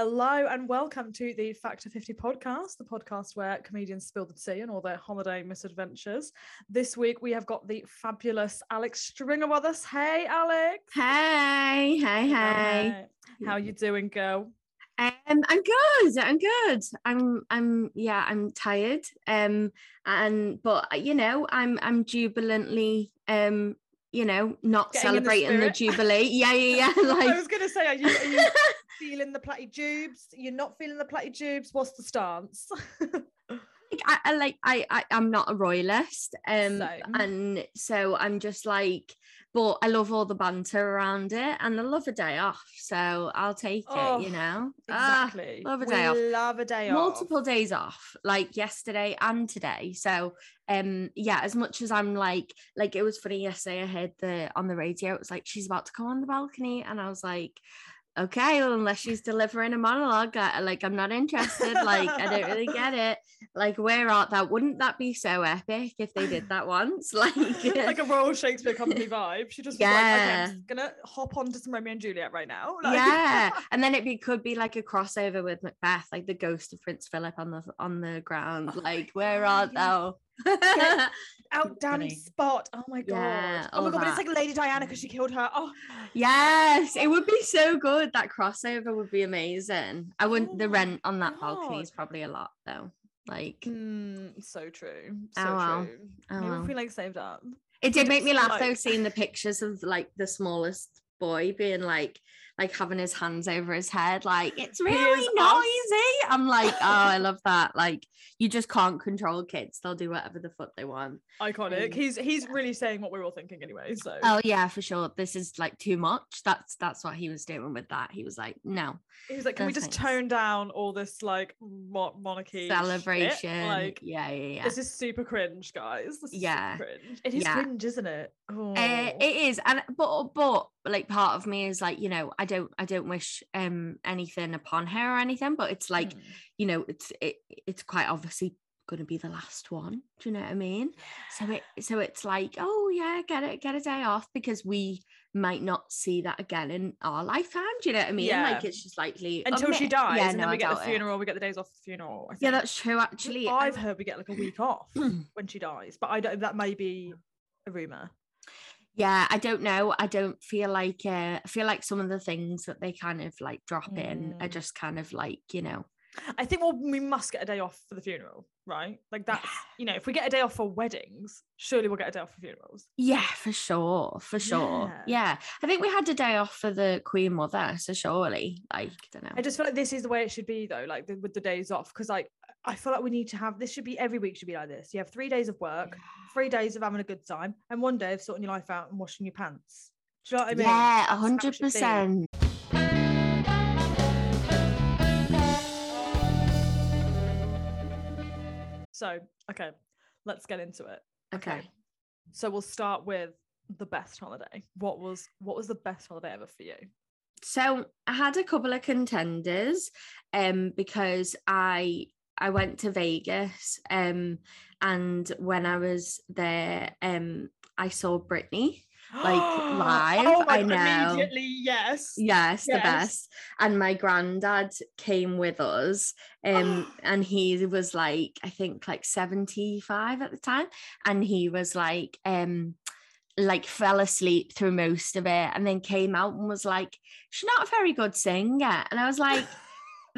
Hello and welcome to the Factor 50 podcast, the podcast where comedians spill the tea and all their holiday misadventures. This week we have got the fabulous Alex Stringer with us. Hey, Alex. Hey, hey, hey. How are you doing, girl? Um, I'm good. I'm good. I'm, I'm, yeah, I'm tired. Um, and but you know, I'm, I'm jubilantly, um, you know, not Getting in the celebrating the, jubilee. Yeah, yeah, yeah. Like, I was going to say, are you, are you feeling the Platty Joobs? You're not feeling the Platty Joobs? What's the stance? like, I, I like I, I I'm not a royalist um Same. and so I'm just like but I love all the banter around it and I love a day off so I'll take Oh, it you know Ah, love a we day off. love a day off. multiple days off like yesterday and today so um yeah as much as I'm like like it was funny yesterday I heard the on the radio it was like she's about to come on the balcony and I was like okay well unless she's delivering a monologue I, like I'm not interested like I don't really get it like where art thou wouldn't that be so epic if they did that once like like a Royal Shakespeare Company vibe. She just was like, Yeah. okay, I'm just gonna hop onto some Romeo and Juliet right now. Like- yeah and then it be, could be like a crossover with macbeth like the ghost of prince philip on the on the ground Oh like where art thou out damn spot. Oh my god. Yeah, oh my god, but it's like Lady Diana because she killed her. Oh yes it would be so good that crossover would be amazing i wouldn't Oh the rent on that balcony is probably a lot though like mm, so true. So Oh, well. true. Oh, well. if we like saved up. It did make me laugh though, seeing the pictures of like the smallest boy being like, like having his hands over his head, like it's really us. noisy. I'm like, oh, I love that. Like you just can't control kids; they'll do whatever the fuck they want. Iconic. Um, he's he's really saying what we're all thinking anyway. So Oh yeah, for sure. This is like too much. That's that's what he was doing with that. He was like, no he was like, Can we just tone down all this like mo- monarchy shit? celebration. Like yeah, yeah, yeah. this is super cringe, guys. This is Yeah. super cringe. It is Yeah. cringe, isn't it? Oh. Uh, it is and but but like part of me is like you know i don't i don't wish um anything upon her or anything but it's like Mm. you know it's it, it's quite obviously going to be the last one do you know what i mean so it so it's like oh yeah get it get a day off because we might not see that again in our lifetime do you know what i mean yeah. like it's just likely until she dies, yeah, and no, then I we get the doubt it. funeral. We get the days off the funeral. I yeah that's true actually I've I- heard we get like a week off when she dies, but I don't. That may be a rumor. Yeah i don't know i don't feel like uh, i feel like some of the things that they kind of like drop in are Mm. just kind of like you know I think well, we must get a day off for the funeral, right? Like that's you know, if we get a day off for weddings, surely we'll get a day off for funerals. Yeah, for sure, for sure. Yeah. Yeah. I think we had a day off for the Queen Mother, so surely, like, I don't know. I just feel like this is the way it should be though, like the, with the days off, because like I feel like we need to have this should be every week should be like this. You have three days of work, three days of having a good time, and one day of sorting your life out and washing your pants. Do you know what I mean? yeah, a hundred percent. So okay, let's get into it. Okay. So we'll start with the best holiday. What was what was the best holiday ever for you? So I had a couple of contenders, um, because I I went to Vegas, um, and when I was there, um, I saw Britney. Like, live, Oh I know. Immediately, yes. Yes, the best. And my granddad came with us. Um, and he was like, I think like 75 at the time. And he was like, um, like fell asleep through most of it and then came out and was like, She's not a very good singer. And I was like,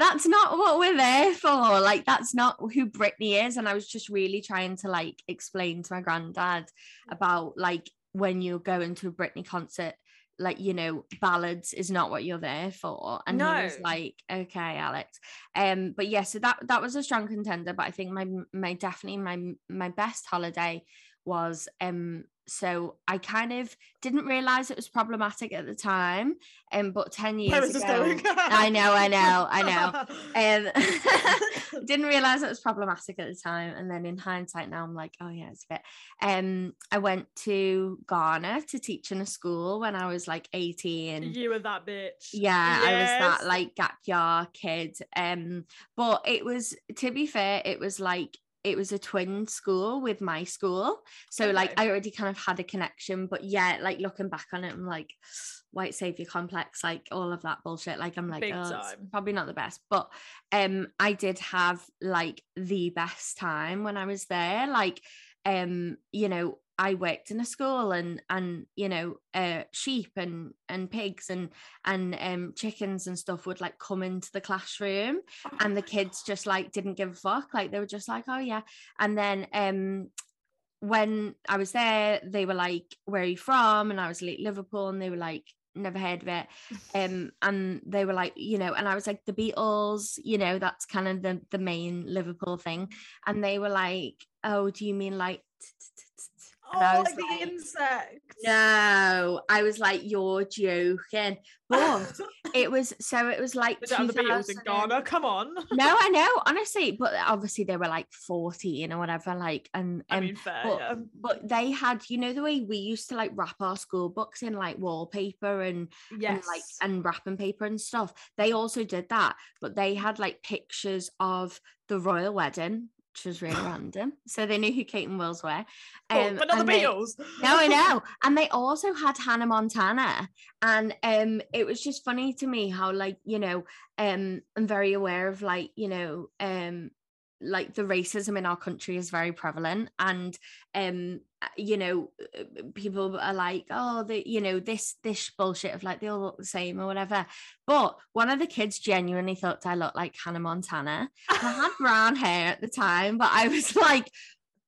that's not what we're there for. Like, that's not who Britney is. And I was just really trying to like explain to my granddad about like when you're going to a Britney concert, like, you know, ballads is not what you're there for. And he was like, okay, Alex. Um, but yeah, so that that was a strong contender. But I think my my definitely my my best holiday was um so I kind of didn't realize it was problematic at the time. Um, but 10 years ago. I know, I know, I know. Um, didn't realize it was problematic at the time, and then in hindsight, now I'm like, oh yeah, it's a bit. Um, I went to Ghana to teach in a school when I was like 18. you were that bitch. Yeah, I was that like gap year kid. Um, but it was to be fair, it was like it was a twin school with my school. So like I already kind of had a connection. But yeah, like looking back on it, I'm like white savior complex, like all of that bullshit. Like I'm like, Big oh, time. probably not the best. But um I did have like the best time when I was there. Like um, you know, I worked in a school and and you know, uh sheep and and pigs and and um chickens and stuff would like come into the classroom Oh and the kids just like didn't give a fuck. Like they were just like oh yeah. And then um when i was there they were like where are you from? And i was like liverpool. And they were like never heard of it. Um and they were like you know and i was like the beatles you know that's kind of the the main liverpool thing. And they were like oh do you mean like and I Oh, was like the like, insect. no i was like you're joking but it was so it was like Down the Beatles in 2000 Ghana. Come on. no, I know, honestly, but obviously they were like 14 or whatever, like, and I um, mean, fair. but, yeah. but they had, you know, the way we used to like wrap our school books in like wallpaper and, Yes. and like and wrapping paper and stuff. They also did that, but they had like pictures of the royal wedding, which was really random. So they knew who Kate and Wills were. Oh, but not the and they- Beatles. no, I know. And they also had Hannah Montana. And um it was just funny to me how like, you know, um I'm very aware of like, you know, um like the racism in our country is very prevalent. And um you know people are like oh the you know this this bullshit of like they all look the same or whatever. But one of the kids genuinely thought I looked like Hannah Montana. I had brown hair at the time but I was like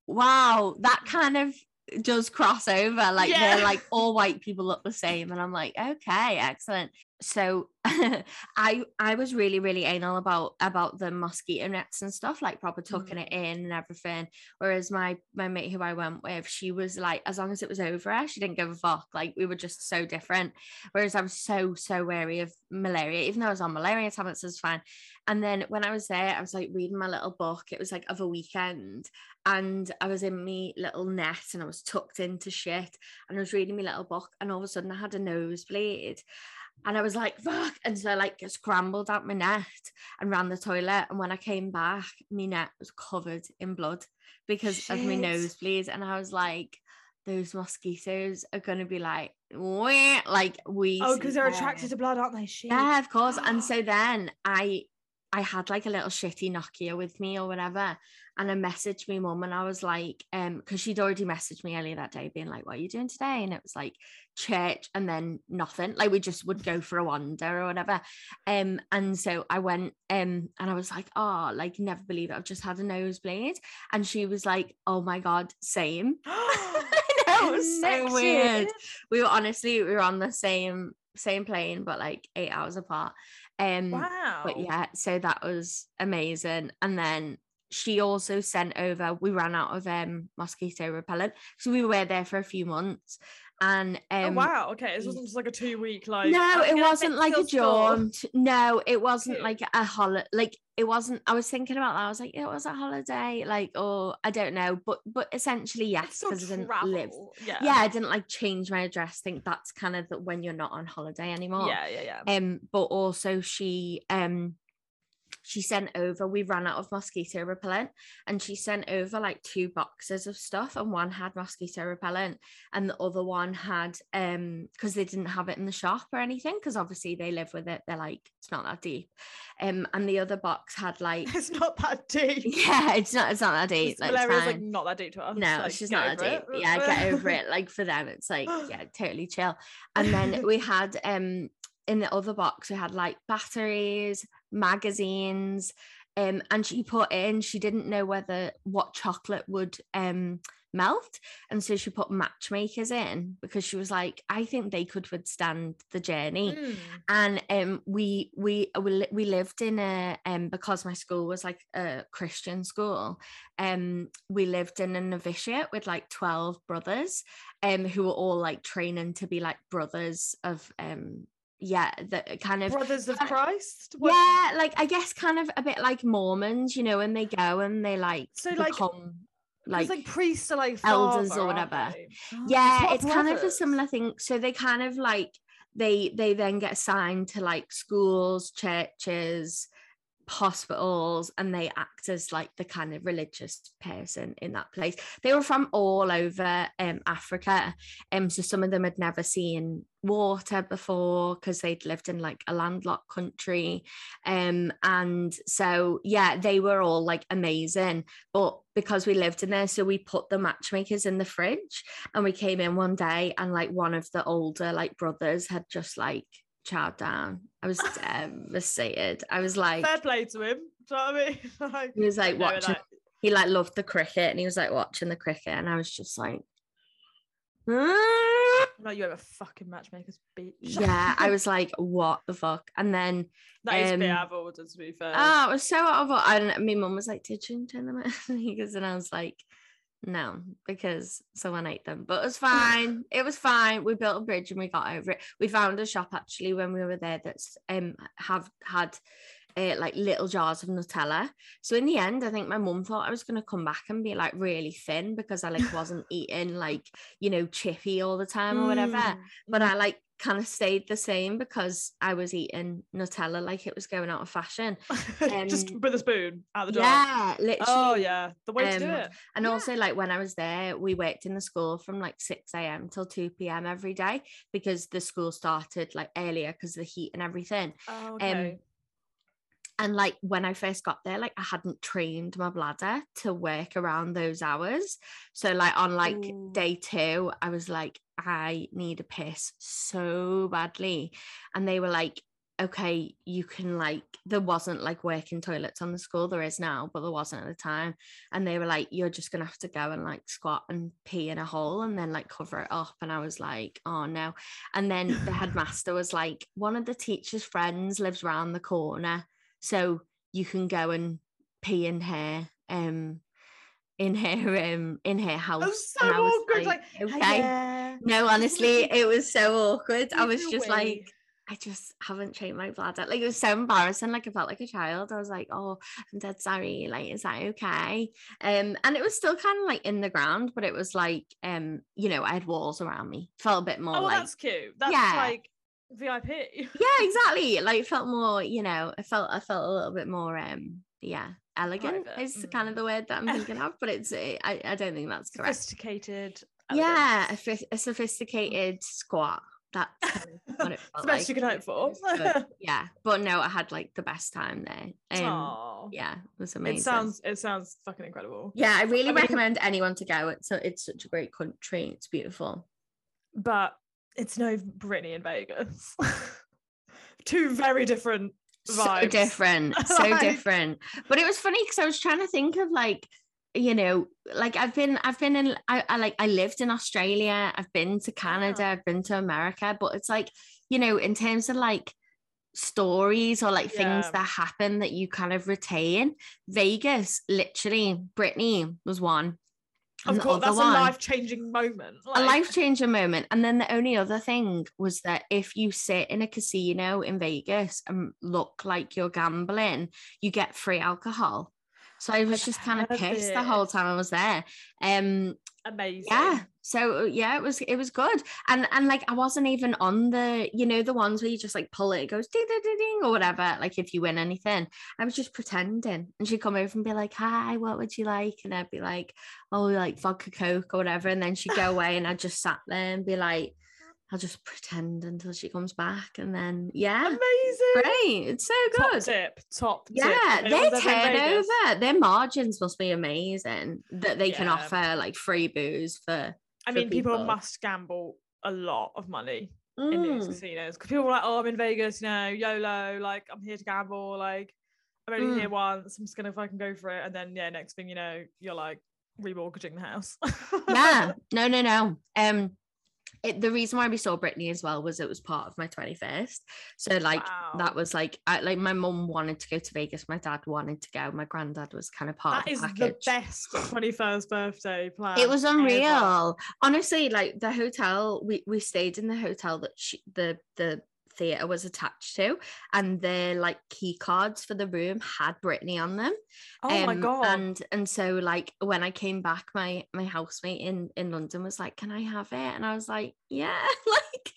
wow that kind of does cross over. Like Yeah. they're like all white people look the same. And I'm like okay excellent so I I was really really anal about about the mosquito nets and stuff like proper tucking mm. it in and everything. Whereas my my mate who I went with she was like as long as it was over her she didn't give a fuck. Like we were just so different. Whereas I was so so wary of malaria. Even though I was on malaria tablets it was fine. And then when I was there I was like reading my little book. It was like of a weekend. And I was in my little net and I was tucked into shit. And I was reading my little book and all of a sudden I had a nosebleed and I was like, fuck. And so I like scrambled out my net and ran the toilet. And when I came back, my net was covered in blood because of my Shit. nosebleeds. And I was like, those mosquitoes are gonna be like, "Wah," like we Oh, because they're attracted to blood, aren't they? Shit. yeah, of course. And so then I I had like a little shitty Nokia with me or whatever. And I messaged my mum and I was like, um, because she'd already messaged me earlier that day, being like, What are you doing today? And it was like church and then nothing. Like we just would go for a wander or whatever. Um, and so I went um and I was like, Oh, like never believe it. I've just had a nosebleed. And she was like, Oh my god, same. I know, it was so weird we were honestly we were on the same same plane but like eight hours apart um Wow. but yeah so that was amazing. And then she also sent over we ran out of um mosquito repellent. So we were there for a few months and Oh, um wow. Okay. it wasn't just like a two week like. no it wasn't like a jaunt no it wasn't Okay. like a holiday like it wasn't i was thinking about that i was like it was a holiday like or i don't know but but essentially yes because i didn't live. Yeah. yeah i didn't like change my address think that's kind of the, when you're not on holiday anymore Yeah. Yeah. Yeah. um but also she um she sent over we ran out of mosquito repellent and she sent over like two boxes of stuff and one had mosquito repellent and the other one had um because they didn't have it in the shop or anything because obviously they live with it they're like it's not that deep um and the other box had like It's not that deep. yeah it's not it's not that deep It's- like, like not that deep to us. No, like, it's just not that deep. it. Yeah, get over it. Like for them, it's like, yeah, totally chill. And then we had um in the other box, we had like batteries, magazines, um, and she put in, she didn't know whether what chocolate would um melt. And so she put matchmakers in because she was like, I think they could withstand the journey Mm. and um we we we, li- we lived in a um because my school was like a christian school um we lived in a novitiate with like 12 brothers um who were all like training to be like brothers of um yeah the kind of Brothers of Christ. What- yeah like i guess kind of a bit like mormons you know and they go and they like So, like, become Like, like priests are like elders father, or whatever. Oh, yeah not it's kind of a similar thing so they kind of like they they then get assigned to like schools churches hospitals and they act as like the kind of religious person in that place. They were from all over um africa um so some of them had never seen water before because they'd lived in like a landlocked country. Um and so yeah they were all like amazing. But because we lived in there so we put the matchmakers in the fridge and we came in one day and like one of the older like brothers had just like chowed down. I was devastated. I was like, fair play to him. Do you know what I mean? like, he was like watching. like- He like loved the cricket, and he was like watching the cricket, and I was just like, "Ah." like you have a fucking matchmaker's beach. yeah. I was like, what the fuck? And then that is a bit um, out of order to be fair. oh, it was so out of order. And my mum was like, did you turn them goes, and I was like. No, because someone ate them, but it was fine. it was fine. We built a bridge and we got over it. We found a shop actually when we were there that's um have had uh, like little jars of Nutella. So in the end, I think my mum thought I was going to come back and be like really thin because I like wasn't eating like you know chippy all the time or whatever. Mm, But I like kind of stayed the same because I was eating Nutella like it was going out of fashion. just um, with a spoon out the door. Yeah, literally. Oh yeah, the way to do Um, it. And Yeah. also, like when I was there, we worked in the school from like 6 a.m. till 2 p.m. every day because the school started like earlier because of the heat and everything. Oh, okay. And like when I first got there, like I hadn't trained my bladder to work around those hours. So, like on like Ooh. day two, I was like, I need a piss so badly. And they were like, okay, you can like, there wasn't like working toilets on the school, there is now, but there wasn't at the time. And they were like, you're just gonna have to go and like squat and pee in a hole and then like cover it up. And I was like, oh no. And then the headmaster was like, one of the teacher's friends lives round the corner. So you can go and pee in her um in her um in her house. That was so I was awkward. Like, okay. yeah. No, honestly, it was so awkward. I was just away. like, I just haven't trained my bladder. Like it was so embarrassing. Like I felt like a child. I was like, oh, I'm dead sorry. Like, is that okay? Um, and it was still kind of like in the ground, but it was like, um, you know, I had walls around me. Felt a bit more Oh, like that's cute. That's Yeah. like VIP. yeah, exactly. Like it felt more, you know, I felt I felt a little bit more um yeah, elegant Private, is kind of mm. the word that I'm thinking of, but it's I, I don't think that's correct. Sophisticated. Yeah, a, phys- a sophisticated squat. That's kind of what it felt the best you can hope for. Good. yeah, but no, I had like the best time there. Um, yeah, it was amazing. It sounds it sounds fucking incredible. Yeah, I really I mean- recommend anyone to go. It's a, it's such a great country. It's beautiful. But it's no Britney in Vegas. Two very different so different so Like- different but it was funny because i was trying to think of like you know like i've been i've been in I, I like i lived in australia i've been to canada i've been to america but it's like you know in terms of like stories or like things Yeah. that happen that you kind of retain vegas literally Britney was one Of course, that's one- a life changing moment. a life changing moment. And then the only other thing was that if you sit in a casino in Vegas and look like you're gambling, you get free alcohol. So I was just kind of pissed the whole time I was there. Um, amazing. yeah. So yeah, it was it was good. And and like I wasn't even on the, you know, the ones where you just like pull it, it goes ding ding ding ding or whatever. Like if you win anything. I was just pretending. And she'd come over and be like, Hi, what would you like? And I'd be like, Oh, like vodka coke or whatever. And then she'd go away and I just sat there and be like, I'll just pretend until she comes back. And then yeah, Amazing. great. It's so good. Top tip. Top. Yeah, If their anyone's ever in turnover, their margins must be amazing that they can offer like free booze for I for mean, people. people. must gamble a lot of money in these Mm. casinos because people are like, "Oh, I'm in Vegas, you know, YOLO, like I'm here to gamble, like I'm only Mm. here once, I'm just gonna fucking go for it." And then yeah, next thing you know, you're like remortgaging the house. yeah no no no um it, the reason why we saw Britney as well was it was part of my 21st so like that was like I, like my mum wanted to go to Vegas my dad wanted to go my granddad was kind of part That of the is package the best 21st birthday plan. it was ever. unreal honestly like the hotel we we stayed in the hotel that she, the the theater was attached to and the like key cards for the room had Britney on them Oh my Um, god. And and so like when I came back, my my housemate in in London was like, "Can I have it?" And I was like, "Yeah." like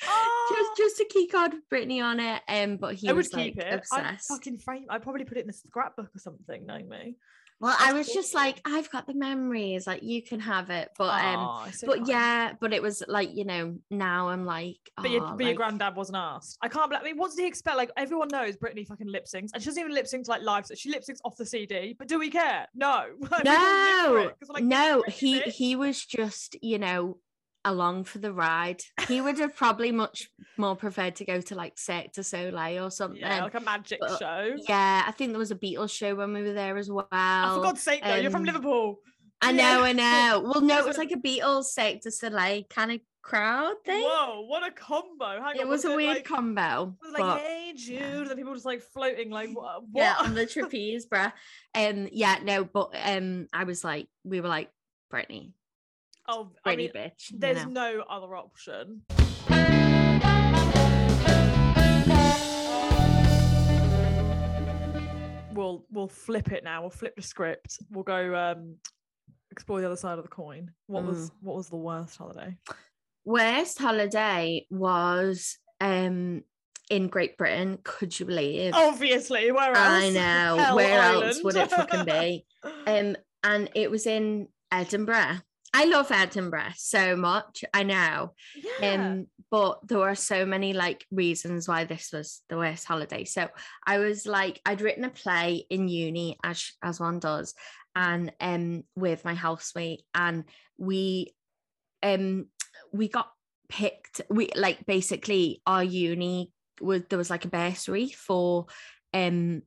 just just a key card with Britney on it. Um, but he I would was like keep it. I'd obsessed. fucking frame. I'd probably put it in a scrapbook or something, knowing me. Well, I was just like, I've got the memories, like you can have it. But um, Aw, so but kind. yeah, but it was like, you know, now I'm like, But your, "Oh, but your like, granddad wasn't asked. I can't believe. I mean, what did he expect? Like everyone knows Britney fucking lip syncs, and she doesn't even lip sync to like live. So she lip syncs off the CD. But do we care? No. Like, we all live for No, it 'cause we're like, no, "This he bitch." he was just, you know, along for the ride. He would have probably much more preferred to go to like Cirque du Soleil or something. Yeah, like a magic but- show. Yeah, I think there was a Beatles show when we were there as well. Oh, for God's sake, though, you're from um, Liverpool. I know, I know. Well, no, it was like a Beatles Cirque du Soleil kind of crowd thing. Whoa, what a combo! Hang It on, was a weird like, combo. was like, but- hey Jude, yeah. then people just like floating, like what? yeah, on the trapeze, bruh. Um, yeah, no, but um, I was like, we were like, Britney, oh, I mean, bitch. you there's know. no other option. We'll we'll flip it now. We'll flip the script. We'll go um explore the other side of the coin. What Mm. was what was the worst holiday? worst holiday was um in Great Britain. Could you believe? Obviously, where else? I know. Hell Where else would it fucking be? Um, and it was in Edinburgh. I love Edinburgh so much. I know. yeah. Um, but there were so many like reasons why this was the worst holiday. So I was like, I'd written a play in uni as as one does, and um with my housemate, and we um we got picked. We like basically our uni was there was like a bursary for um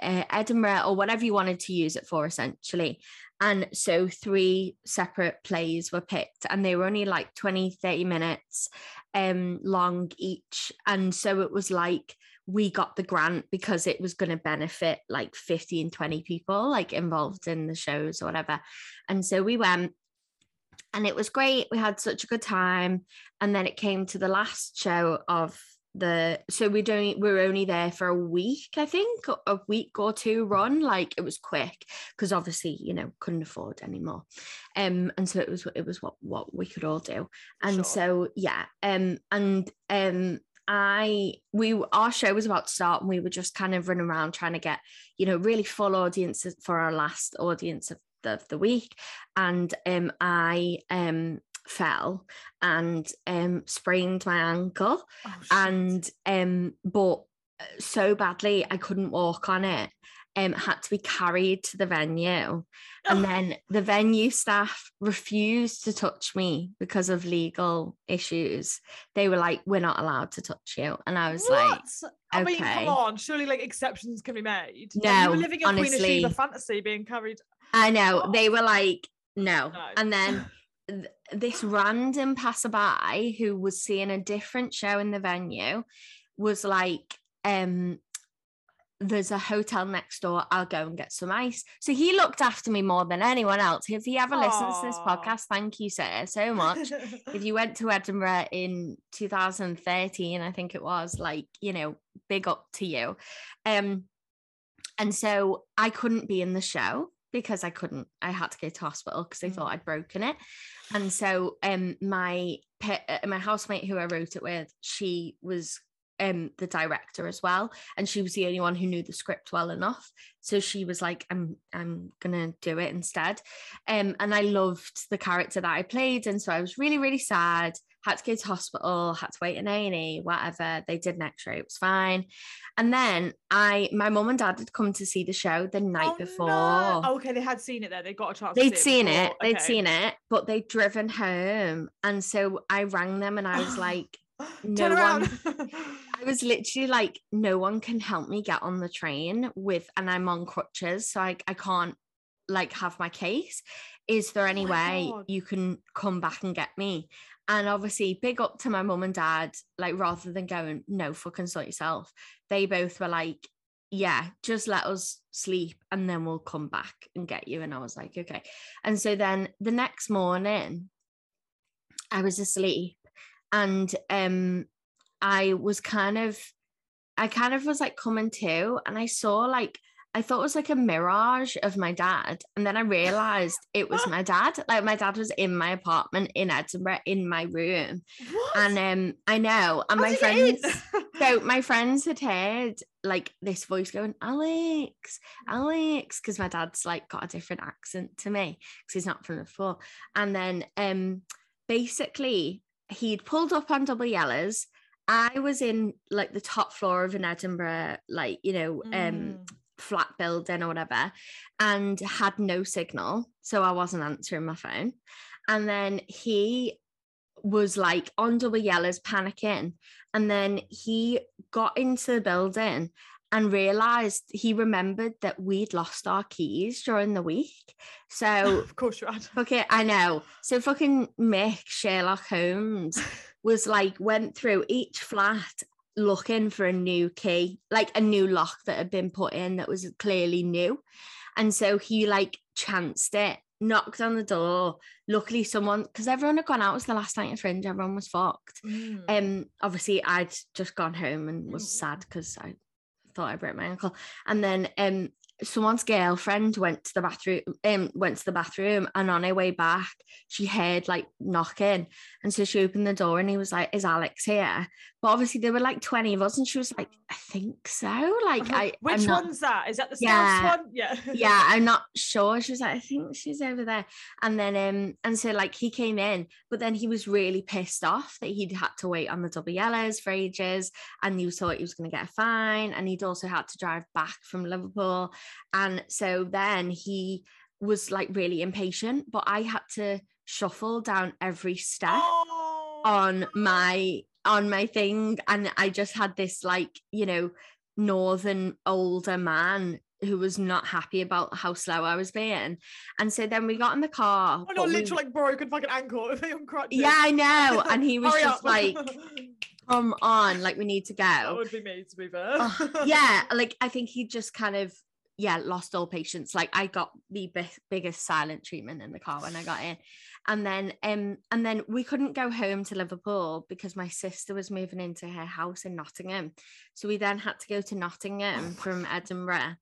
uh, Edinburgh or whatever you wanted to use it for essentially. And so three separate plays were picked and they were only like 20, 30 minutes um long each. And so it was like we got the grant because it was going to benefit like 15, 20 people like involved in the shows or whatever. And so we went and it was great. We had such a good time. And then it came to the last show of the so we'd only we were only there for a week, I think, a week or two run. Like it was quick because obviously, you know, couldn't afford anymore. Um, and so it was it was what what we could all do. And Sure. so yeah, um, and um I we our show was about to start and we were just kind of running around trying to get, you know, really full audiences for our last audience of the, of the week. And um I um fell and um sprained my ankle Oh, and um but uh, so badly I couldn't walk on it um had to be carried to the venue and then the venue staff refused to touch me because of legal issues they were like we're not allowed to touch you and I was like What? I mean, come on. Surely, like exceptions can be made. Like, you No, were living in a Queen of honestly. Sheba fantasy, being carried. I know Oh. they were like no. No. and then th- this random passerby who was seeing a different show in the venue was like um there's a hotel next door. I'll go and get some ice. So he looked after me more than anyone else. If he ever listens to this podcast thank you sir so much. If you went to Edinburgh in 2013, I think it was, like, you know, big up to you. Um, and so I couldn't be in the show because I couldn't, I had to go to hospital because they Mm. thought I'd broken it. And so um my pe- uh, my housemate who I wrote it with, she was um the director as well and she was the only one who knew the script well enough so she was like i'm i'm gonna do it instead um and i loved the character that i played and so i was really really sad had to go to hospital had to wait in a&e whatever they did an x-ray it was fine and then i my mum and dad had come to see the show the oh, night Oh, before no. Oh, okay, they had seen it there. They got a chance. They'd see seen it, they'd seen it, but they'd driven home. And so I rang them and I was like, no around. I was literally like, no one can help me get on the train with, and I'm on crutches, so I, I can't like have my case. Is there oh any Oh way God. you can come back and get me? And obviously, big up to my mum and dad, like rather than going, no, fucking sort yourself, they both were like, yeah, just let us sleep and then we'll come back and get you. And I was like, okay. And so then the next morning, I was asleep and um I was kind of I kind of was like coming to and I saw like I thought it was like a mirage of my dad. And then I realized it was my dad. Like my dad was in my apartment in Edinburgh in my room. What? And um I know. And How my did you get friends so my friends had heard like this voice going, Alex, Alex, because my dad's like got a different accent to me because he's not from Liverpool. And then um basically he'd pulled up on double yellers. I was in like the top floor of an Edinburgh, like, you know, um Mm. Flat building or whatever, and had no signal. So I wasn't answering my phone. And then he was like on double yellows panicking. And then he got into the building and realized he remembered that we'd lost our keys during the week. So of course you had. Okay, I know. So fucking Mick Sherlock Holmes was like went through each flat looking for a new key, like a new lock that had been put in that was clearly new. And so he like chanced it, knocked on the door. Luckily, someone because everyone had gone out. It was the last night of fringe, everyone was fucked. Mm. Um, obviously, I'd just gone home and was Mm. sad because I thought I broke my ankle. And then um, someone's girlfriend went to the bathroom. Um, went to the bathroom, and on her way back, she heard like knocking, and so she opened the door, and he was like, "Is Alex here?" But obviously, there were like twenty of us, and she was like, "I think so." Like, I Which not- one's that? Is that the Yeah. One? Yeah. yeah, I'm not sure. She was like, I think she's over there. And then um, and so like he came in, but then he was really pissed off that he'd had to wait on the double yellows for ages and he thought he was gonna get a fine. And he'd also had to drive back from Liverpool. And so then he was like really impatient, but I had to shuffle down every step Oh. on my on my thing and i just had this like you know northern older man who was not happy about how slow i was being and so then we got in the car Oh no, we- literally like broken fucking ankle with on crutches. yeah i know and he was just up. like come on like we need to that go would be me to be fair. Oh, yeah like i think he just kind of yeah lost all patience like i got the bi- biggest silent treatment in the car when i got in and then um and then we couldn't go home to liverpool because my sister was moving into her house in nottingham. So we then had to go to nottingham from edinburgh.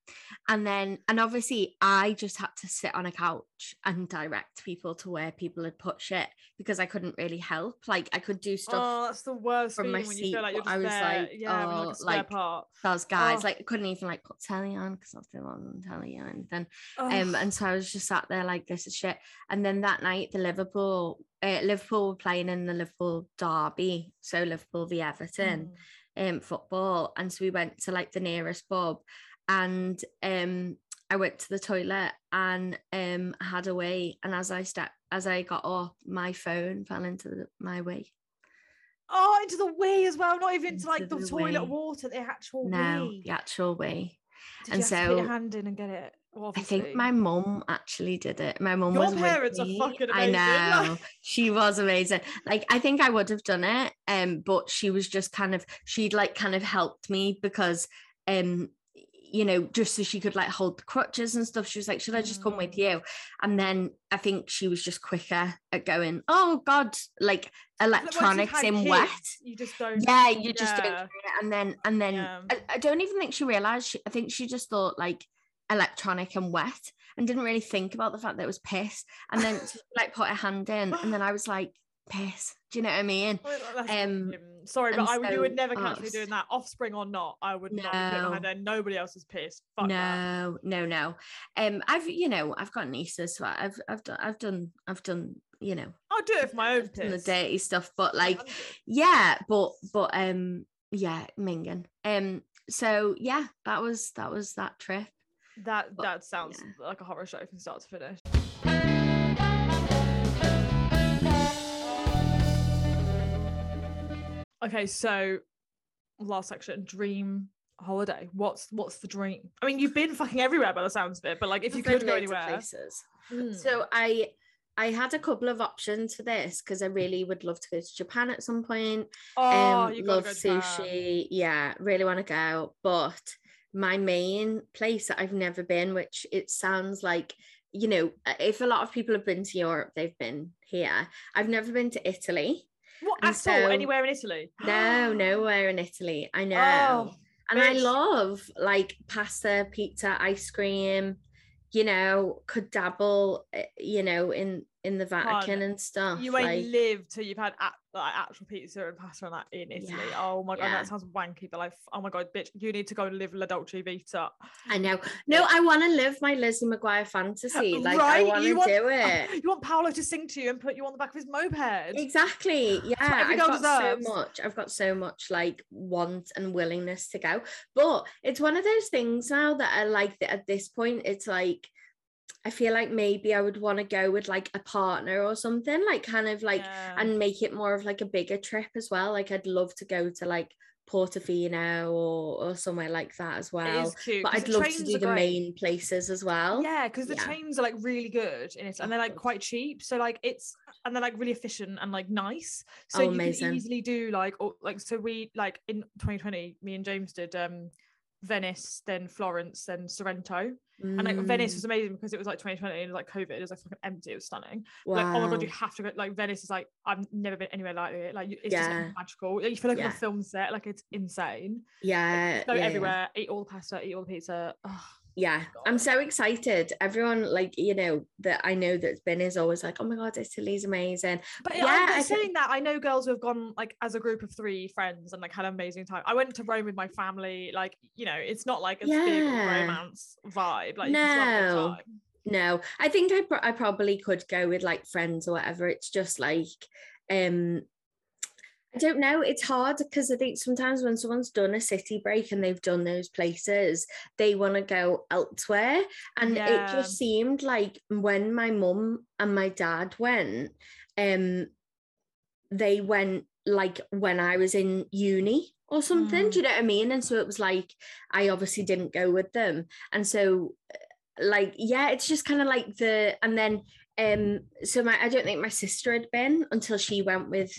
And then and obviously i just had to sit on a couch and direct people to where people had put shit because i couldn't really help like i could do stuff Oh, that's the worst from my feeling when you seat, feel like you're just I was there. like, yeah, having like oh, like, part. those guys Oh. like I couldn't even like put telly on because I was still on telly or anything. Oh, Um, and so I was just sat there like this is shit. And then that night, the Liverpool, uh, Liverpool were playing in the Liverpool derby, so Liverpool v Everton, mm. um, football. And so we went to like the nearest pub, and um, I went to the toilet and um had a wee. And as I stepped, as I got up, my phone fell into the, my wee. Oh, into the wee as well. Not even into like the, the toilet wee. water, the actual No, wee. the actual wee. Did and have put your so- hand in and get it? Well, I think my mum actually did it. My mum was with parents are fucking I know she was amazing. Like I think I would have done it, um, but she was just kind of she'd like kind of helped me because, um, you know, just so she could like hold the crutches and stuff. She was like, "Should I just come with Mm. you?" And then I think she was just quicker at going. Oh God, like Like, once you've electronics in kids, wet. You just don't. Yeah, you just don't. And then and then Yeah. I, I don't even think she realized. She, I think she just thought like electronic and wet and didn't really think about the fact that it was piss. And then she, like put her hand in, and then I was like, piss. Do you know what I mean? Um. Sorry, but and I, you would so- never oh, catch me doing that, offspring or not. I would not be putting my hand No. in. Nobody else is pissed. Fuck that. no, no, no. Um, I've you know I've got nieces, so I've I've done I've done I've done you know I'll do it for my own done the dirty stuff, but like yeah, but but um yeah, minging. Um, so yeah, that was that was that trip. that but, that sounds yeah. like a horror show from start to finish. Okay, so last section, dream holiday. What's what's the dream? I mean, you've been fucking everywhere by the sounds of it, but like if you could go anywhere. places. Mm. So I I had a couple of options for this because I really would love to go to Japan at some point. oh, um, love go to Japan. sushi. Yeah, really want to go. But my main place that I've never been, which it sounds like, you know, if a lot of people have been to Europe, they've been here. I've never been to Italy. What and at all? Anywhere in Italy? No, nowhere in Italy. I know. Oh, And I love like pasta, pizza, ice cream, you know, could dabble, eh, you know, in in the Vatican and stuff. You ain't like, lived till you've had like actual pizza and pasta and that in Italy. Yeah, Oh my god, yeah. that sounds wanky. But like, oh my god, bitch, you need to go and live La Dolce Vita. I know. No, I want to live my Lizzie McGuire fantasy. Like I Right? want You to want- do it. You want Paolo to sing to you and put you on the back of his moped. Exactly. Yeah, I've got so much. I've got so much like want and willingness to go. But it's one of those things now that I like that at this point, it's like I feel like maybe I would want to go with like a partner or something, like kind of like Yeah. and make it more of like a bigger trip as well. Like I'd love to go to like Portofino or or somewhere like that as well. cute. But I'd love to do the great. main places as well. Yeah, because the Yeah. trains are like really good in it, and they're like quite cheap. So like it's and they're like really efficient and like nice. So Oh, you amazing. can easily do like or, like so we like in 2020, me and James did um Venice, then Florence, then Sorrento. And like Venice Mm, was amazing because it was like 2020 and like COVID, it was like fucking empty, it was stunning. Like, oh my god, you have to go. Like Venice is like I've never been anywhere like it. Like it's just like, magical. Like, you feel like on Yeah. a film set, like it's insane. yeah, Go yeah, yeah. everywhere, eat all the pasta, eat all the pizza. Oh, yeah i'm so excited everyone like you know that i know that's been is always like oh my god italy's amazing But Yeah, yeah, I I'm thi- saying that I know girls who have gone like as a group of three friends and like had an amazing time. I went to Rome with my family. Like you know, it's not like a big romance vibe. Like you can still have a good No. no i think I, pro- I probably could go with like friends or whatever it's just like um I don't know. It's hard because I think sometimes when someone's done a city break and they've done those places, they want to go elsewhere. And it just seemed like when my mum and my dad went, um, they went like when I was in uni or something. Do you know what I mean? And so it was like I obviously didn't go with them. And so like yeah, it's just kind of like the and then um so my I don't think my sister had been until she went with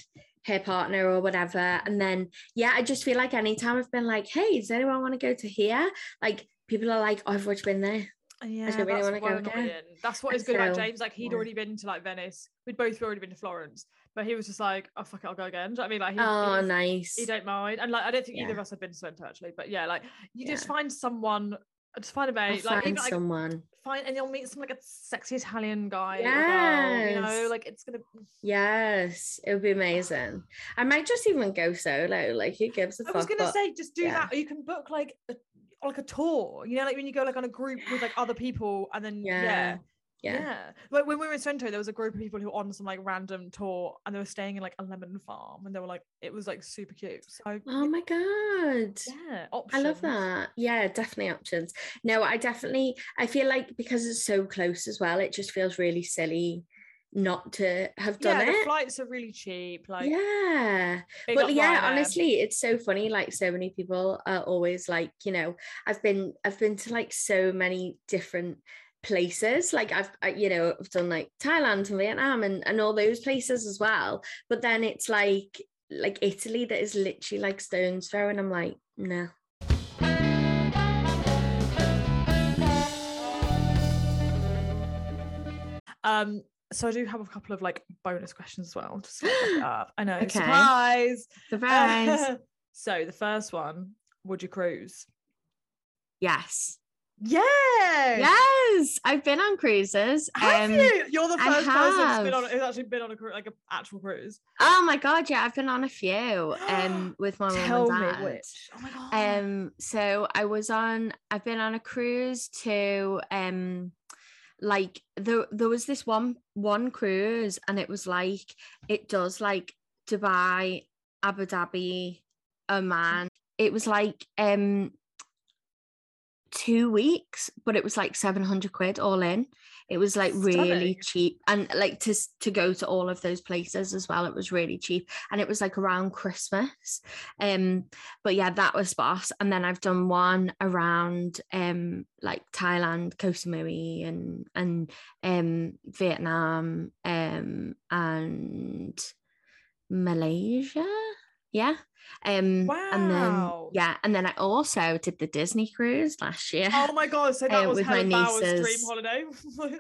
her partner or whatever. And then yeah, I just feel like anytime I've been like, hey, does anyone want to go to here? Like people are like, oh, I've already been there. Yeah, really that's wanna go again. That's what is good about James. Like he'd yeah. already been to like Venice. We'd both already been to Florence, but he was just like, "Oh fuck it, I'll go again." Do you know what I mean? Like, he, Oh, he's- nice. he don't mind, and like I don't think either of us had been to Sorrento actually, but yeah, like you just find someone, just find a I'll like find even like someone. find, and you'll meet some like a sexy Italian guy, or girl, you know, like it's gonna. Yes, it would be amazing. I might just even go solo. Like, who gives a I fuck? I was gonna but- say, just do yeah. that, or you can book like a like a tour, you know, like when you go like on a group with like other people, and then yeah. Yeah, Yeah. yeah. Like when we were in Sorrento, there was a group of people who were on some like random tour and they were staying in like a lemon farm and they were like, it was like super cute. So Oh my god. yeah, Options. I love that. Yeah, definitely options. No, I definitely I feel like because it's so close as well, it just feels really silly not to have done Yeah, the it. flights are really cheap. Like yeah. But yeah, Ryanair. honestly, it's so funny. Like so many people are always like, you know, I've been I've been to like so many different places. Like I've I, you know, I've done like Thailand and Vietnam and, and all those places as well. But then it's like like Italy that is literally like stones throw, and I'm like, no. Um, so I do have a couple of like bonus questions as well. Just to wrap up. I know, Okay. surprise. Surprise. so the first one, would you cruise? yes. Yeah. Yes. I've been on cruises. Have um, you? You're the first person who's been on who's actually been on a cruise, like an actual cruise. Oh my god, yeah, I've been on a few um with my Tell and me dad. which. Oh my god. Um, so I was on. I've been on a cruise to um, like there there was this one one cruise, and it was like it does like Dubai, Abu Dhabi, Oman. It was like um two weeks, but it was like seven hundred quid all in. It was like really cheap, and like to to go to all of those places as well. It was really cheap, and it was like around Christmas. Um, but yeah, that was boss. And then I've done one around um like Thailand, Koh Samui, and and um Vietnam, um and Malaysia. Yeah. Um and then Wow. yeah, and then I also did the Disney cruise last year. Oh my god! So that Uh, was with my Bauer's dream holiday.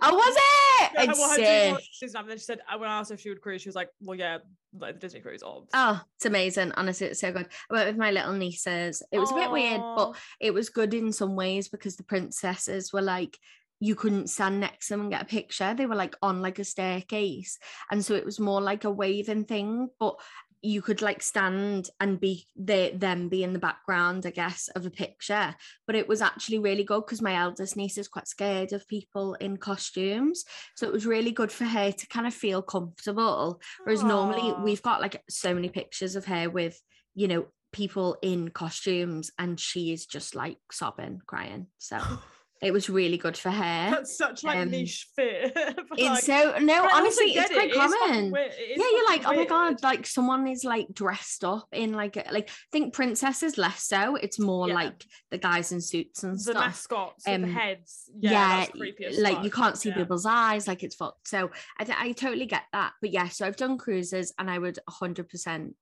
Oh, was it? Yeah, well, her dream was- And then she said, uh, when I asked if she would cruise, she was like, "Well, yeah, like the Disney cruise." Obs. Oh, it's amazing. Honestly, it's so good. I went with my little nieces. It was a bit weird, but it was good in some ways because the princesses were like you couldn't stand next to them and get a picture. They were like on like a staircase. And so it was more like a waving thing, but you could like stand and be the them be in the background, I guess, of a picture. But it was actually really good because my eldest niece is quite scared of people in costumes. So it was really good for her to kind of feel comfortable. Whereas normally we've got like so many pictures of her with, you know, people in costumes and she is just like sobbing, crying. So it was really good for hair. That's such like Um, niche but, It's like- so no, honestly, it's it, quite it common. weird, it Yeah, you're like, fucking oh my god, like someone is like dressed up in like a, like I think princesses less so. It's more Yeah. like the guys in suits and the stuff. mascots, with the Um, heads. Yeah, yeah, like you can't see yeah. people's eyes, like it's fucked. So I, th- I totally get that. But yeah, so I've done cruises and I would 100%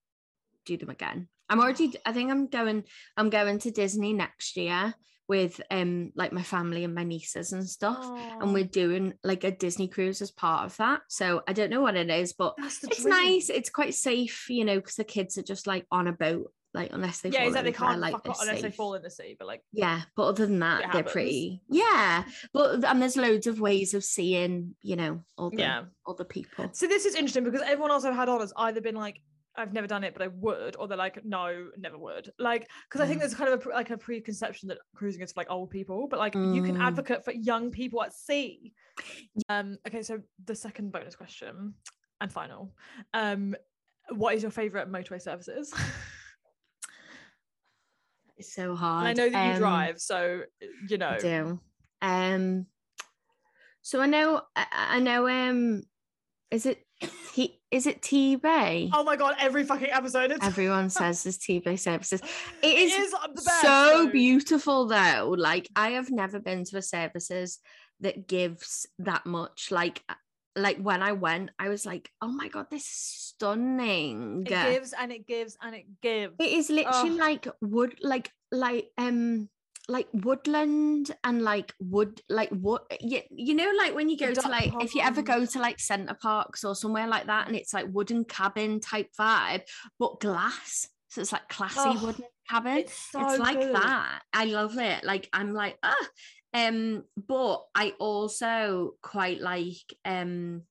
do them again. I'm already, I think I'm going, I'm going to Disney next year with um like my family and my nieces and stuff. And we're doing like a Disney cruise as part of that. So I don't know what it is, but it's dream. nice. It's quite safe, you know, because the kids are just like on a boat, like unless they Yeah, fall exactly. in, Can't like fuck unless they fall in the sea. But like, Yeah, but other than that, they're pretty. Yeah, but and there's loads of ways of seeing, you know, all the yeah. other people. So this is interesting because everyone else I've had on has either been like, I've never done it, but I would, or they're like, no, never would. Like, because I think Mm. there's kind of a, like a preconception that cruising is for like old people, but like you can Mm. advocate for young people at sea. Um. Okay, so the second bonus question and final. Um, what is your favorite motorway services? It's so and hard. I know that you Um, drive, so you know. I do. Um, so I know, I, I know. Um, is it T? Is it Tebay? Oh my god! Every fucking episode, Everyone says there's Tebay services. It is best, so though. beautiful though like i have never been to a services that gives that much like like when i went i was like oh my god this is stunning It gives and it gives and it gives. it is literally Oh. like wood like like um like woodland and like wood like what you, you know like when you go to like if you ever go to like Center Parcs or somewhere like that and it's like wooden cabin type vibe but glass so it's like classy Oh, wooden cabin It's so it's like good. that. I love it. Like i'm like ah um but i also quite like um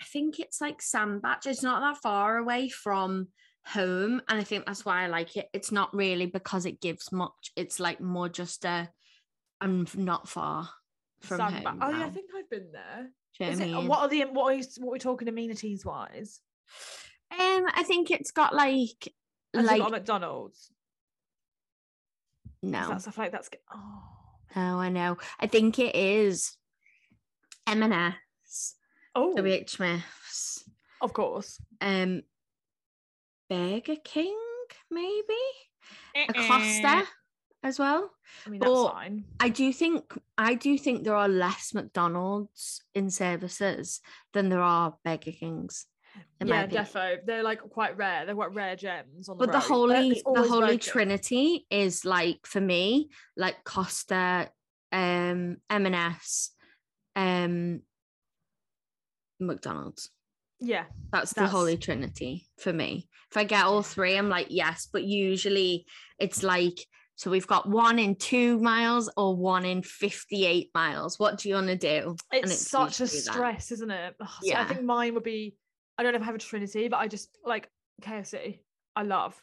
i think it's like sandbach it's not that far away from home and i think that's why i like it it's not really because it gives much it's like more just a i'm not far from Sandbach. home Oh yeah, I think I've been there. Do you know what I it, mean? what are the what are you, what are we talking amenities wise? um i think it's got like Has like got a McDonald's? No that stuff like that's oh no i know i think it is m&s oh WH Smiths, of course. um, Burger King, maybe Eh-eh. a Costa as well. I mean that's but fine. I do think I do think there are less McDonald's in services than there are Burger Kings. in Yeah, defo. They're like quite rare. They're quite rare gems on the But the road. Holy the holy trinity is like for me like Costa, um, M&S, um, McDonald's. Yeah, That's the holy trinity for me. If I get all three, I'm like, yes, but usually it's like, so we've got one in two miles or one in 58 miles. What do you want to do? And it's, it's such a stress, isn't it? Ugh, so I think mine would be. I don't know if I have a Trinity, but I just like KFC. I love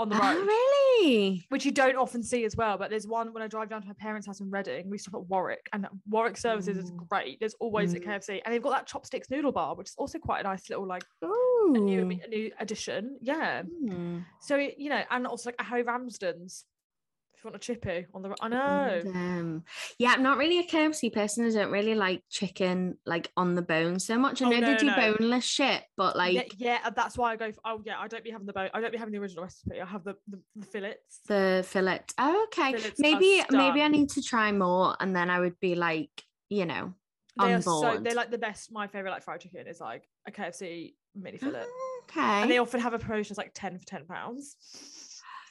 on the road. Oh, really? which you don't often see as well. But there's one when I drive down to her parents' house in Reading. We stop at Warwick, and Warwick services is Mm. great. There's always Mm. KFC, and they've got that Chopstix noodle bar, which is also quite a nice little like a new, a new addition. Yeah. Hmm. So you know, and also like a Harry Ramsden's. You want a chippy on the, I know. And, um, yeah, I'm not really a KFC person. I don't really like chicken like on the bone so much. I Oh, know no, they do no. boneless shit, but like yeah, uh, that's why I go. For, oh yeah, I don't be having the bone. I don't be having the original recipe. I have the the, the fillets. the fillet. Oh, okay. Fillets Maybe maybe I need to try more, and then I would be like, you know, They on are so they're like the best. My favorite like fried chicken is like a KFC mini fillet. Okay. And they often have a promotion, it's like 10 for 10 pounds.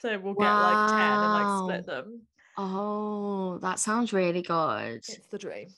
So we'll get like 10 and like split them. oh, that sounds really good. It's the dream.